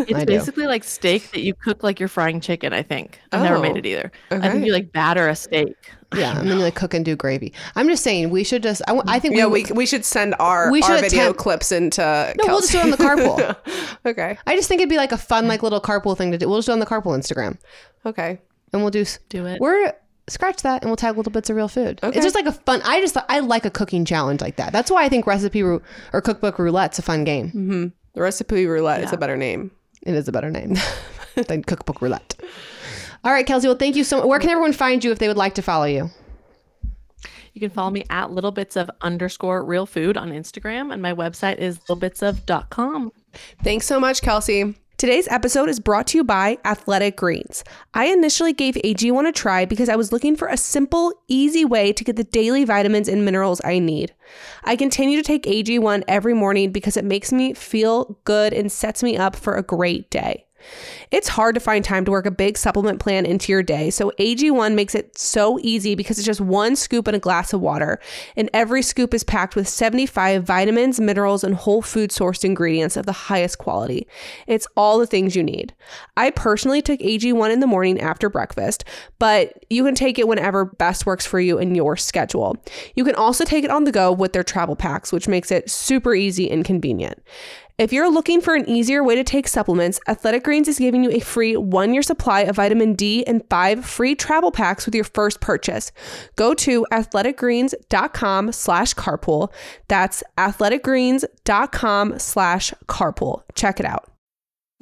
It's I do. basically like steak that you cook like you're frying chicken. I think I've never made Oh, it either. I think you like batter a steak. yeah, and then you like cook and do gravy. I'm just saying, we should just, I think Yeah, we, we, we should send our, We our should video attempt- clips into no, we'll just do it on the carpool. okay. I just think it'd be like a fun, like little carpool thing to do. We'll just do it on the carpool Instagram. Okay. and we'll do Do it. We're scratch that, and we'll tag little bits of real food. Okay. It's just like a fun. I just I like a cooking challenge like that. That's why I think recipe rou- or cookbook roulette's a fun game. The recipe roulette is a better name. It is a better name than cookbook roulette. All right, Kelsey. Well, thank you so much. Where can everyone find you if they would like to follow you? You can follow me at little bits of underscore real food on Instagram, and my website is littlebitsof.com. Thanks so much, Kelsey. Today's episode is brought to you by Athletic Greens. I initially gave AG1 a try because I was looking for a simple, easy way to get the daily vitamins and minerals I need. I continue to take AG1 every morning because it makes me feel good and sets me up for a great day. It's hard to find time to work a big supplement plan into your day, so AG1 makes it so easy because it's just one scoop in a glass of water, and every scoop is packed with 75 vitamins, minerals, and whole food sourced ingredients of the highest quality. It's all the things you need. I personally took AG1 in the morning after breakfast, but you can take it whenever best works for you in your schedule. You can also take it on the go with their travel packs, which makes it super easy and convenient. If you're looking for an easier way to take supplements, Athletic Greens is giving you a free one year supply of vitamin D and five free travel packs with your first purchase. Go to athleticgreens.com slash carpool. That's athleticgreens.com slash carpool. Check it out.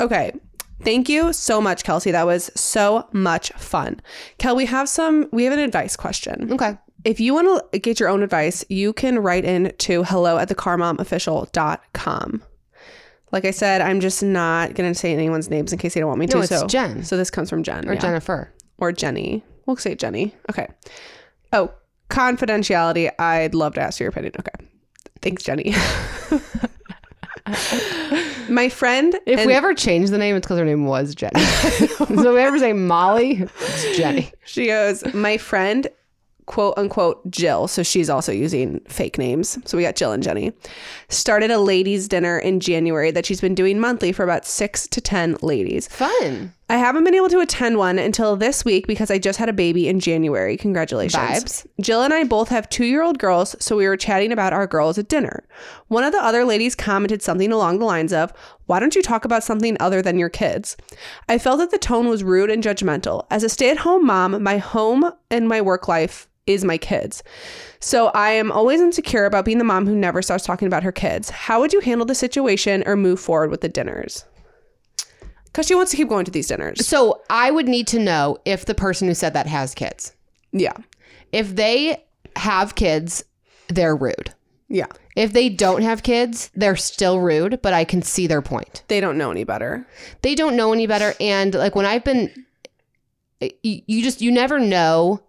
Okay. Thank you so much, Kelsey. That was so much fun. Kel, we have some, we have an advice question. Okay. If you want to get your own advice, you can write in to hello at the carmomofficial.com. Like I said, I'm just not going to say anyone's names in case they don't want me to. It's so, Jen. So this comes from Jen. Or yeah. Jennifer. Or Jenny. We'll say Jenny. Okay. Oh, confidentiality. I'd love to ask your opinion. Okay. Thanks, Jenny. My friend. If and- we ever change the name, it's because her name was Jenny. so if we ever say Molly, it's Jenny. She goes, My friend, quote unquote, Jill, so she's also using fake names. So we got Jill and Jenny, started a ladies' dinner in January that she's been doing monthly for about six to 10 ladies. Fun. I haven't been able to attend one until this week because I just had a baby in January. Congratulations. Vibes. Jill and I both have two year old girls, so we were chatting about our girls at dinner. One of the other ladies commented something along the lines of, Why don't you talk about something other than your kids? I felt that the tone was rude and judgmental. As a stay at home mom, my home and my work life is my kids. So I am always insecure about being the mom who never starts talking about her kids. How would you handle the situation or move forward with the dinners? Because she wants to keep going to these dinners. So I would need to know if the person who said that has kids. Yeah. If they have kids, they're rude. Yeah. If they don't have kids, they're still rude, but I can see their point. They don't know any better. They don't know any better. And like when I've been, you, you just, you never know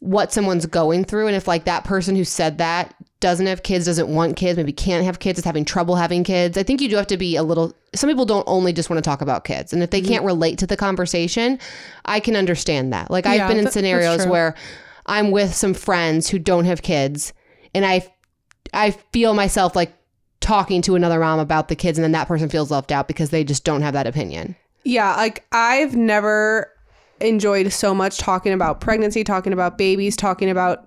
what someone's going through. And if like that person who said that doesn't have kids, doesn't want kids, maybe can't have kids, is having trouble having kids. I think you do have to be a little. Some people don't only just want to talk about kids, and if they mm-hmm. can't relate to the conversation, I can understand that. Like I've Yeah, been in scenarios where I'm with some friends who don't have kids, and I, I feel myself like talking to another mom about the kids, and then that person feels left out because they just don't have that opinion. Yeah, like I've never enjoyed so much talking about pregnancy, talking about babies, talking about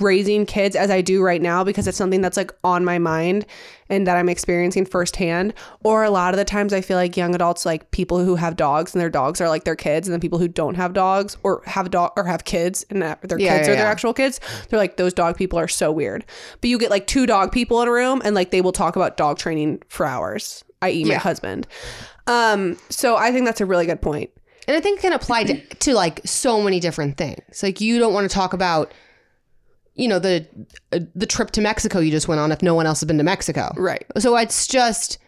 raising kids as I do right now because it's something that's like on my mind and that I'm experiencing firsthand. Or a lot of the times I feel like young adults like people who have dogs and their dogs are like their kids and then people who don't have dogs or have dog or have kids and their Yeah, kids yeah, are their yeah. actual kids, they're like those dog people are so weird. But you get like two dog people in a room and like they will talk about dog training for hours, i.e. my husband. Um so I think that's a really good point. And I think it can apply to, to like so many different things. Like you don't want to talk about, you know, the uh, the trip to Mexico you just went on if no one else has been to Mexico. Right. So it's just.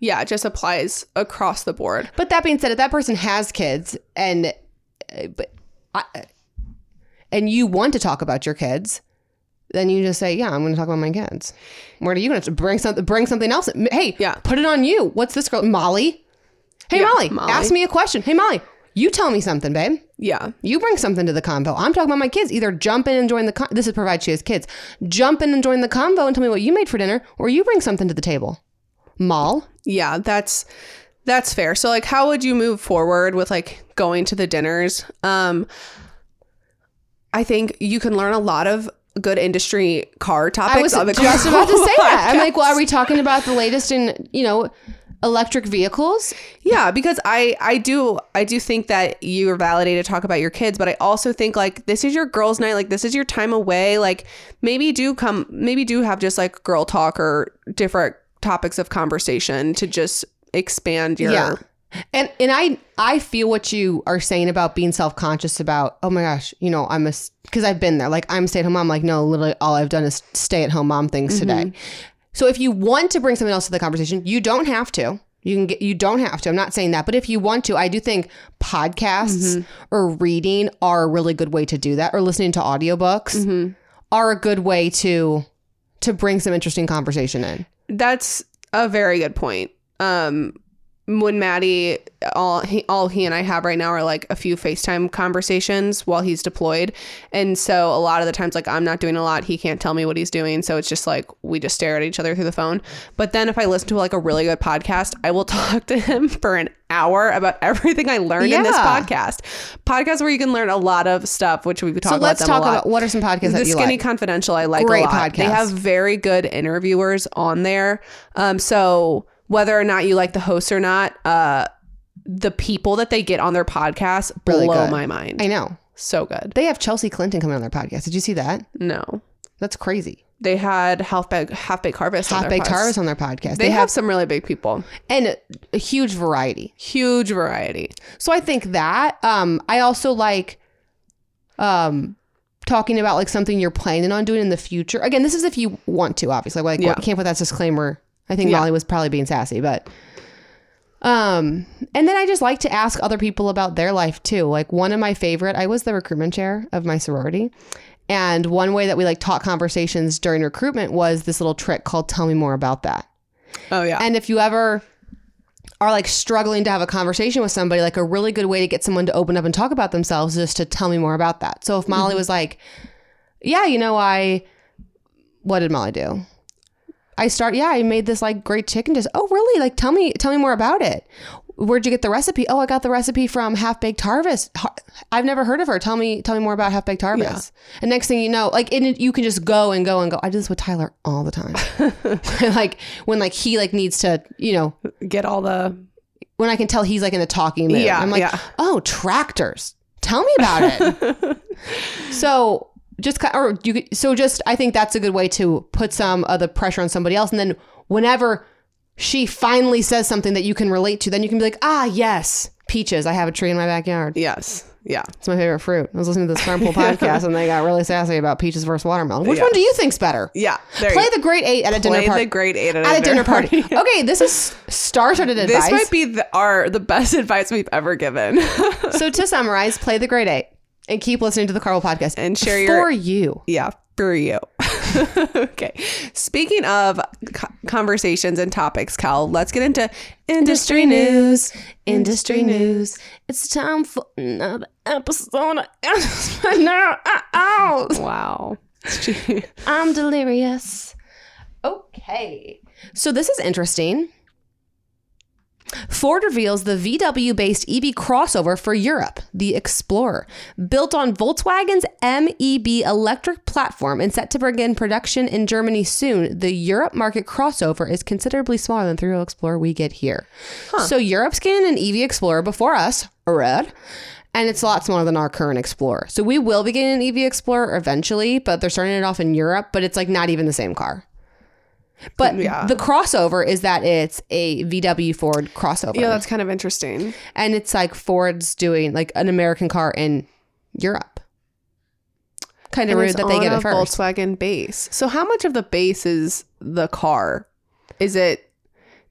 Yeah, it just applies across the board. But that being said, if that person has kids and, uh, but, I, and you want to talk about your kids, then you just say, "Yeah, I'm going to talk about my kids." What are you going to bring something? Bring something else. Hey, Yeah. put it on you. What's this girl, Molly? Hey, Yeah, Molly, Molly. ask me a question. Hey, Molly, you tell me something, babe. Yeah. You bring something to the convo. I'm talking about my kids. Either jump in and join the con- this is provided she has kids. Jump in and join the convo and tell me what you made for dinner, or you bring something to the table. Maul. Yeah, that's that's fair. So like how would you move forward with like going to the dinners? Um I think you can learn a lot of good industry car topics I was just about to say that. I'm like, well, are we talking about the latest in you know electric vehicles? Yeah, because I I do I do think that you're validated to talk about your kids, but I also think like this is your girls' night, like this is your time away. Like maybe do come maybe do have just like girl talk or different topics of conversation to just expand your Yeah. And and I I feel what you are saying about being self conscious about. Oh my gosh, you know I'm a because I've been there. Like I'm a stay at home mom. Like no, literally all I've done is stay at home mom things mm-hmm. today. So if you want to bring something else to the conversation, you don't have to. You can get. You don't have to. I'm not saying that, but if you want to, I do think podcasts or reading are a really good way to do that, or listening to audiobooks are a good way to to bring some interesting conversation in. That's a very good point. Um, when Maddie, all he, all he and I have right now are like a few FaceTime conversations while he's deployed, and so a lot of the times, like I'm not doing a lot, he can't tell me what he's doing, so it's just like we just stare at each other through the phone. But then if I listen to like a really good podcast, I will talk to him for an hour about everything I learned in this podcast. Podcast where you can learn a lot of stuff, which we could talk So about. let's them talk about what are some podcasts the that you Skinny like. Confidential, I like Great a lot. They have very good interviewers on there. Um, so whether or not you like the hosts or not, uh, the people that they get on their podcast Really blow good. my mind. I know so good. they have Chelsea Clinton coming on their podcast. Did you see that? No, That's crazy. they had half baked half baked harvest. on Half their Baked Harvest on their podcast. They, have, some really big people. and a, a huge variety. Huge variety. So I think that. Um, I also like, um, talking about like something you're planning on doing in the future. Again, this is if you want to, obviously. Like, Yeah. can't put that disclaimer. I think Yeah. Molly was probably being sassy, but. Um, and then I just like to ask other people about their life too. Like one of my favorite, I was the recruitment chair of my sorority. And one way that we like taught conversations during recruitment was this little trick called tell me more about that. Oh yeah. And if you ever are like struggling to have a conversation with somebody, like a really good way to get someone to open up and talk about themselves is to tell me more about that. So if Molly was like, Yeah, you know, I what did Molly do? I start, yeah, I made this like great chicken dish. Oh, really? Like tell me tell me more about it. Where'd you get the recipe? Oh, I got the recipe from Half Baked Harvest. I've never heard of her. Tell me, tell me more about Half Baked Harvest. And next thing you know, like, it, you can just go and go and go. I do this with Tyler all the time. like when like he like needs to, you know, get all the when I can tell he's like in a talking mood. Yeah, I'm like, yeah. oh, tractors. Tell me about it. so just or you could, so just I think that's a good way to put some of the pressure on somebody else, and then whenever she finally says something that you can relate to, then you can be like, ah, yes, peaches. I have a tree in my backyard. yes. Yeah. It's my favorite fruit. I was listening to this Carpool podcast, and they got really sassy about peaches versus watermelon. Which one do you think's better? Yeah. Play you the great eight at a dinner Play party. the great eight at, at a dinner party. okay, this is star-studded advice. This might be the, our the best advice we've ever given. So to summarize, play the great eight and keep listening to the Carl podcast And share your- for you. yeah, for you. okay. Speaking of co- conversations and topics, Cal, let's get into industry news. Industry news. It's time for another episode of Industry News. Wow. I'm delirious. Okay. So this is interesting. Ford reveals the VW based EV crossover for Europe, the Explorer. Built on Volkswagen's MEB electric platform and set to begin production in Germany soon, the Europe market crossover is considerably smaller than the three-row Explorer we get here. So Europe's getting an EV Explorer before us, red, and it's a lot smaller than our current Explorer. So we will be getting an EV Explorer eventually, but they're starting it off in Europe, but it's like not even the same car. But Yeah. the crossover is that it's a VW Ford crossover. yeah, that's kind of interesting. and it's like Ford's doing like an American car in Europe. Kind of rude that they get a it first. Volkswagen base. So how much of the base is the car? Is it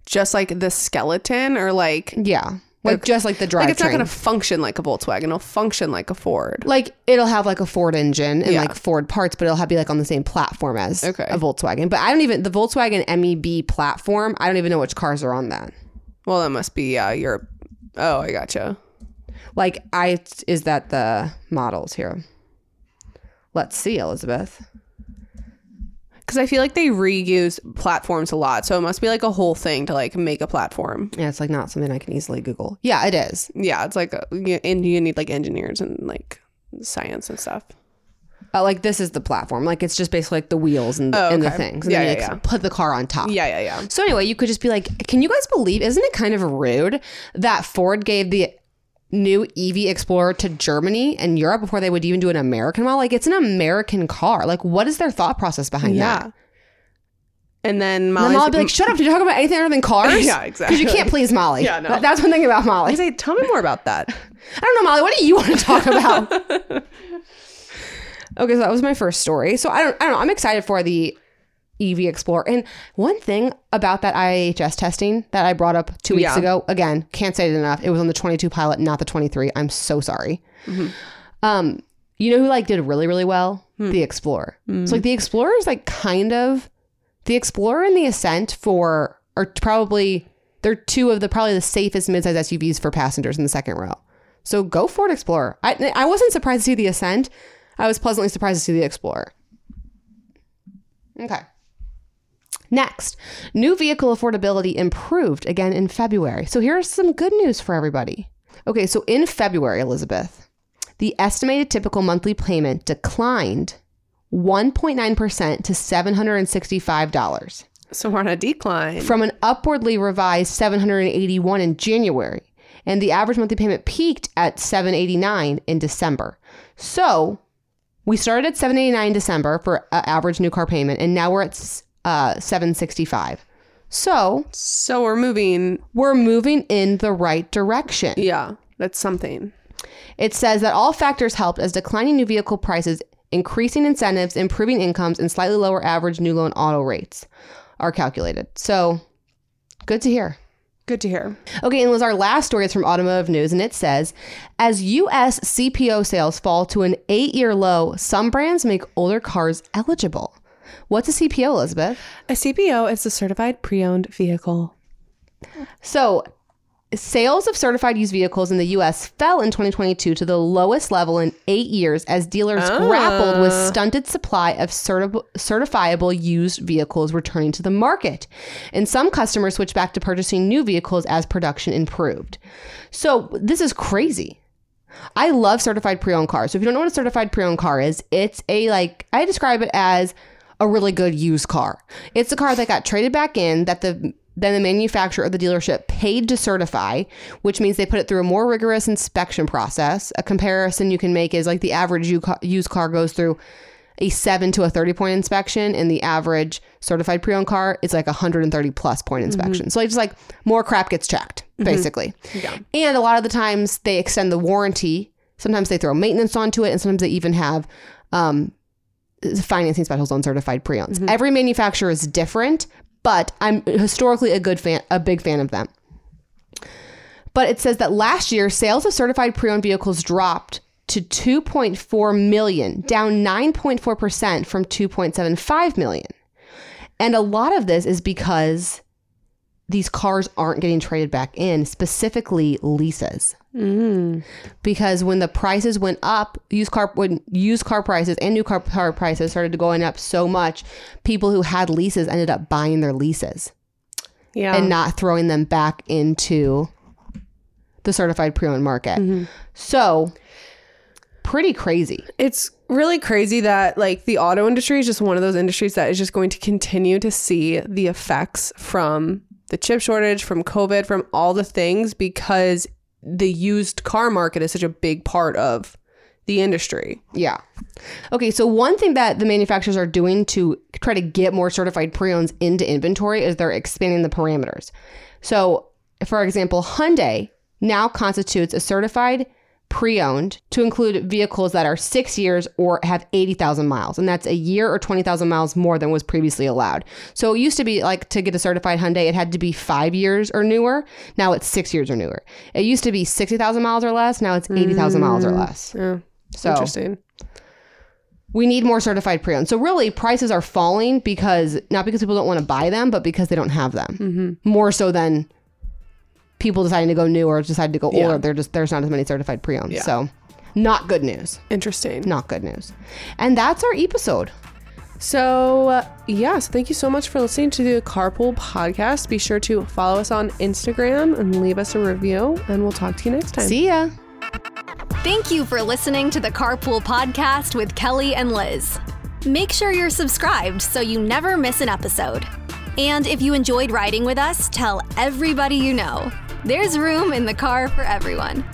just like the skeleton or like Yeah. Like just like the drive. like it's not going to function like a Volkswagen. It'll function like a Ford. like it'll have like a Ford engine and Yeah. like Ford parts, but it'll have be like on the same platform as Okay. a Volkswagen. But I don't even the Volkswagen MEB platform. I don't even know which cars are on that. Well, that must be uh, Europe. Oh, I gotcha. Like I is that the models here? Let's see, Elizabeth. Because I feel like they reuse platforms a lot, so it must be like a whole thing to like make a platform. Yeah, it's like not something I can easily Google. Yeah, it is. Yeah, it's like, a, and you need like engineers and like science and stuff. Uh, like this is the platform. Like it's just basically like the wheels and, Oh, and the things. And Yeah, then you yeah, like, yeah. put the car on top. Yeah, yeah, yeah. So anyway, you could just be like, can you guys believe? Isn't it kind of rude that Ford gave the new EV Explorer to Germany and Europe before they would even do an American model? Like it's an American car. Like what is their thought process behind Yeah. that? And then And Molly's then Molly would be like, shut up! Did you talk about anything other than cars? Yeah, exactly. Because you can't please Molly. Yeah, no. That- That's one thing about Molly. I say, tell me more about that. I don't know, Molly. What do you want to talk about? okay, so that was my first story. So I don't, I don't know. I'm excited for the EV Explorer. And one thing about that IIHS testing that I brought up two weeks Yeah. ago, again, can't say it enough. It was on the 22 pilot, not the 23. I'm so sorry. Mm-hmm. Um, you know who like did really, really well? Hmm. The Explorer. So mm-hmm. like the Explorer is like kind of the Explorer and the Ascent for are probably they're two of the probably the safest midsize SUVs for passengers in the second row. So go Ford Explorer. I I wasn't surprised to see the Ascent. I was pleasantly surprised to see the Explorer. Okay. Next, new vehicle affordability improved again in February. So here's some good news for everybody. Okay, so in February, Elizabeth, the estimated typical monthly payment declined 1.9% to $765 So we're on a decline. from an upwardly revised 781 in January, and the average monthly payment peaked at 789 in December. So, we started at 789 in December for uh, average new car payment, and now we're at uh, 765. So, so we're moving. we're moving in the right direction. Yeah, that's something. It says that all factors helped as declining new vehicle prices, increasing incentives, improving incomes, and slightly lower average new loan auto rates are calculated. So, good to hear. Good to hear. Okay, and Lizz, our last story is from Automotive News, and it says as U.S. CPO sales fall to an eight year low, some brands make older cars eligible. What's a CPO, Elizabeth? A CPO is a certified pre-owned vehicle. So, sales of certified used vehicles in the U.S. fell in 2022 to the lowest level in eight years as dealers ah. grappled with stunted supply of certi- certifiable used vehicles returning to the market. And some customers switched back to purchasing new vehicles as production improved. So, this is crazy. I love certified pre-owned cars. So if you don't know what a certified pre-owned car is, it's a like I describe it as a really good used car. It's a car that got traded back in that the then the manufacturer or the dealership paid to certify, which means they put it through a more rigorous inspection process. A comparison you can make is like the average used car goes through a 7 to a 30 point inspection and the average certified pre-owned car is like a 130 plus point inspection. So it's just like more crap gets checked basically. Yeah. And a lot of the times they extend the warranty. Sometimes they throw maintenance onto it and sometimes they even have um, financing specials on certified pre-owns. Mm-hmm. Every manufacturer is different, but I'm historically a good fan, a big fan of them. But it says that last year, sales of certified pre-owned vehicles dropped to 2.4 million, down 9.4% from 2.75 million. And a lot of this is because these cars aren't getting traded back in, specifically leases. Mm-hmm. Because when the prices went up, used car when used car prices and new car, car prices started going up so much, people who had leases ended up buying their leases Yeah. and not throwing them back into the certified pre-owned market. Mm-hmm. So pretty crazy. it's really crazy that like the auto industry is just one of those industries that is just going to continue to see the effects from the chip shortage, from COVID, from all the things because the used car market is such a big part of the industry. Yeah. Okay, so one thing that the manufacturers are doing to try to get more certified pre-owns into inventory is they're expanding the parameters. So, for example, Hyundai now constitutes a certified pre-owned to include vehicles that are 6 years or have 80,000 miles, and that's a year or 20,000 miles more than was previously allowed. So, it used to be like to get a certified Hyundai, it had to be 5 years or newer. Now it's 6 years or newer. It used to be 60,000 miles or less, now it's 80,000 miles or less. Mm, yeah. So, Interesting. we need more certified pre-owned. So really, prices are falling because not because people don't want to buy them, but because they don't have them. Mm-hmm. More so than people deciding to go new or decide to go Yeah. older. They're just there's not as many certified pre-owned. Yeah. So not good news. Interesting. Not good news. And that's our episode. So, uh, yes, thank you so much for listening to the Carpool podcast. Be sure to follow us on Instagram and leave us a review, and we'll talk to you next time. See ya. Thank you for listening to the Carpool Podcast with Kelly and Lizz. Make sure you're subscribed so you never miss an episode. And if you enjoyed riding with us, tell everybody you know. There's room in the car for everyone.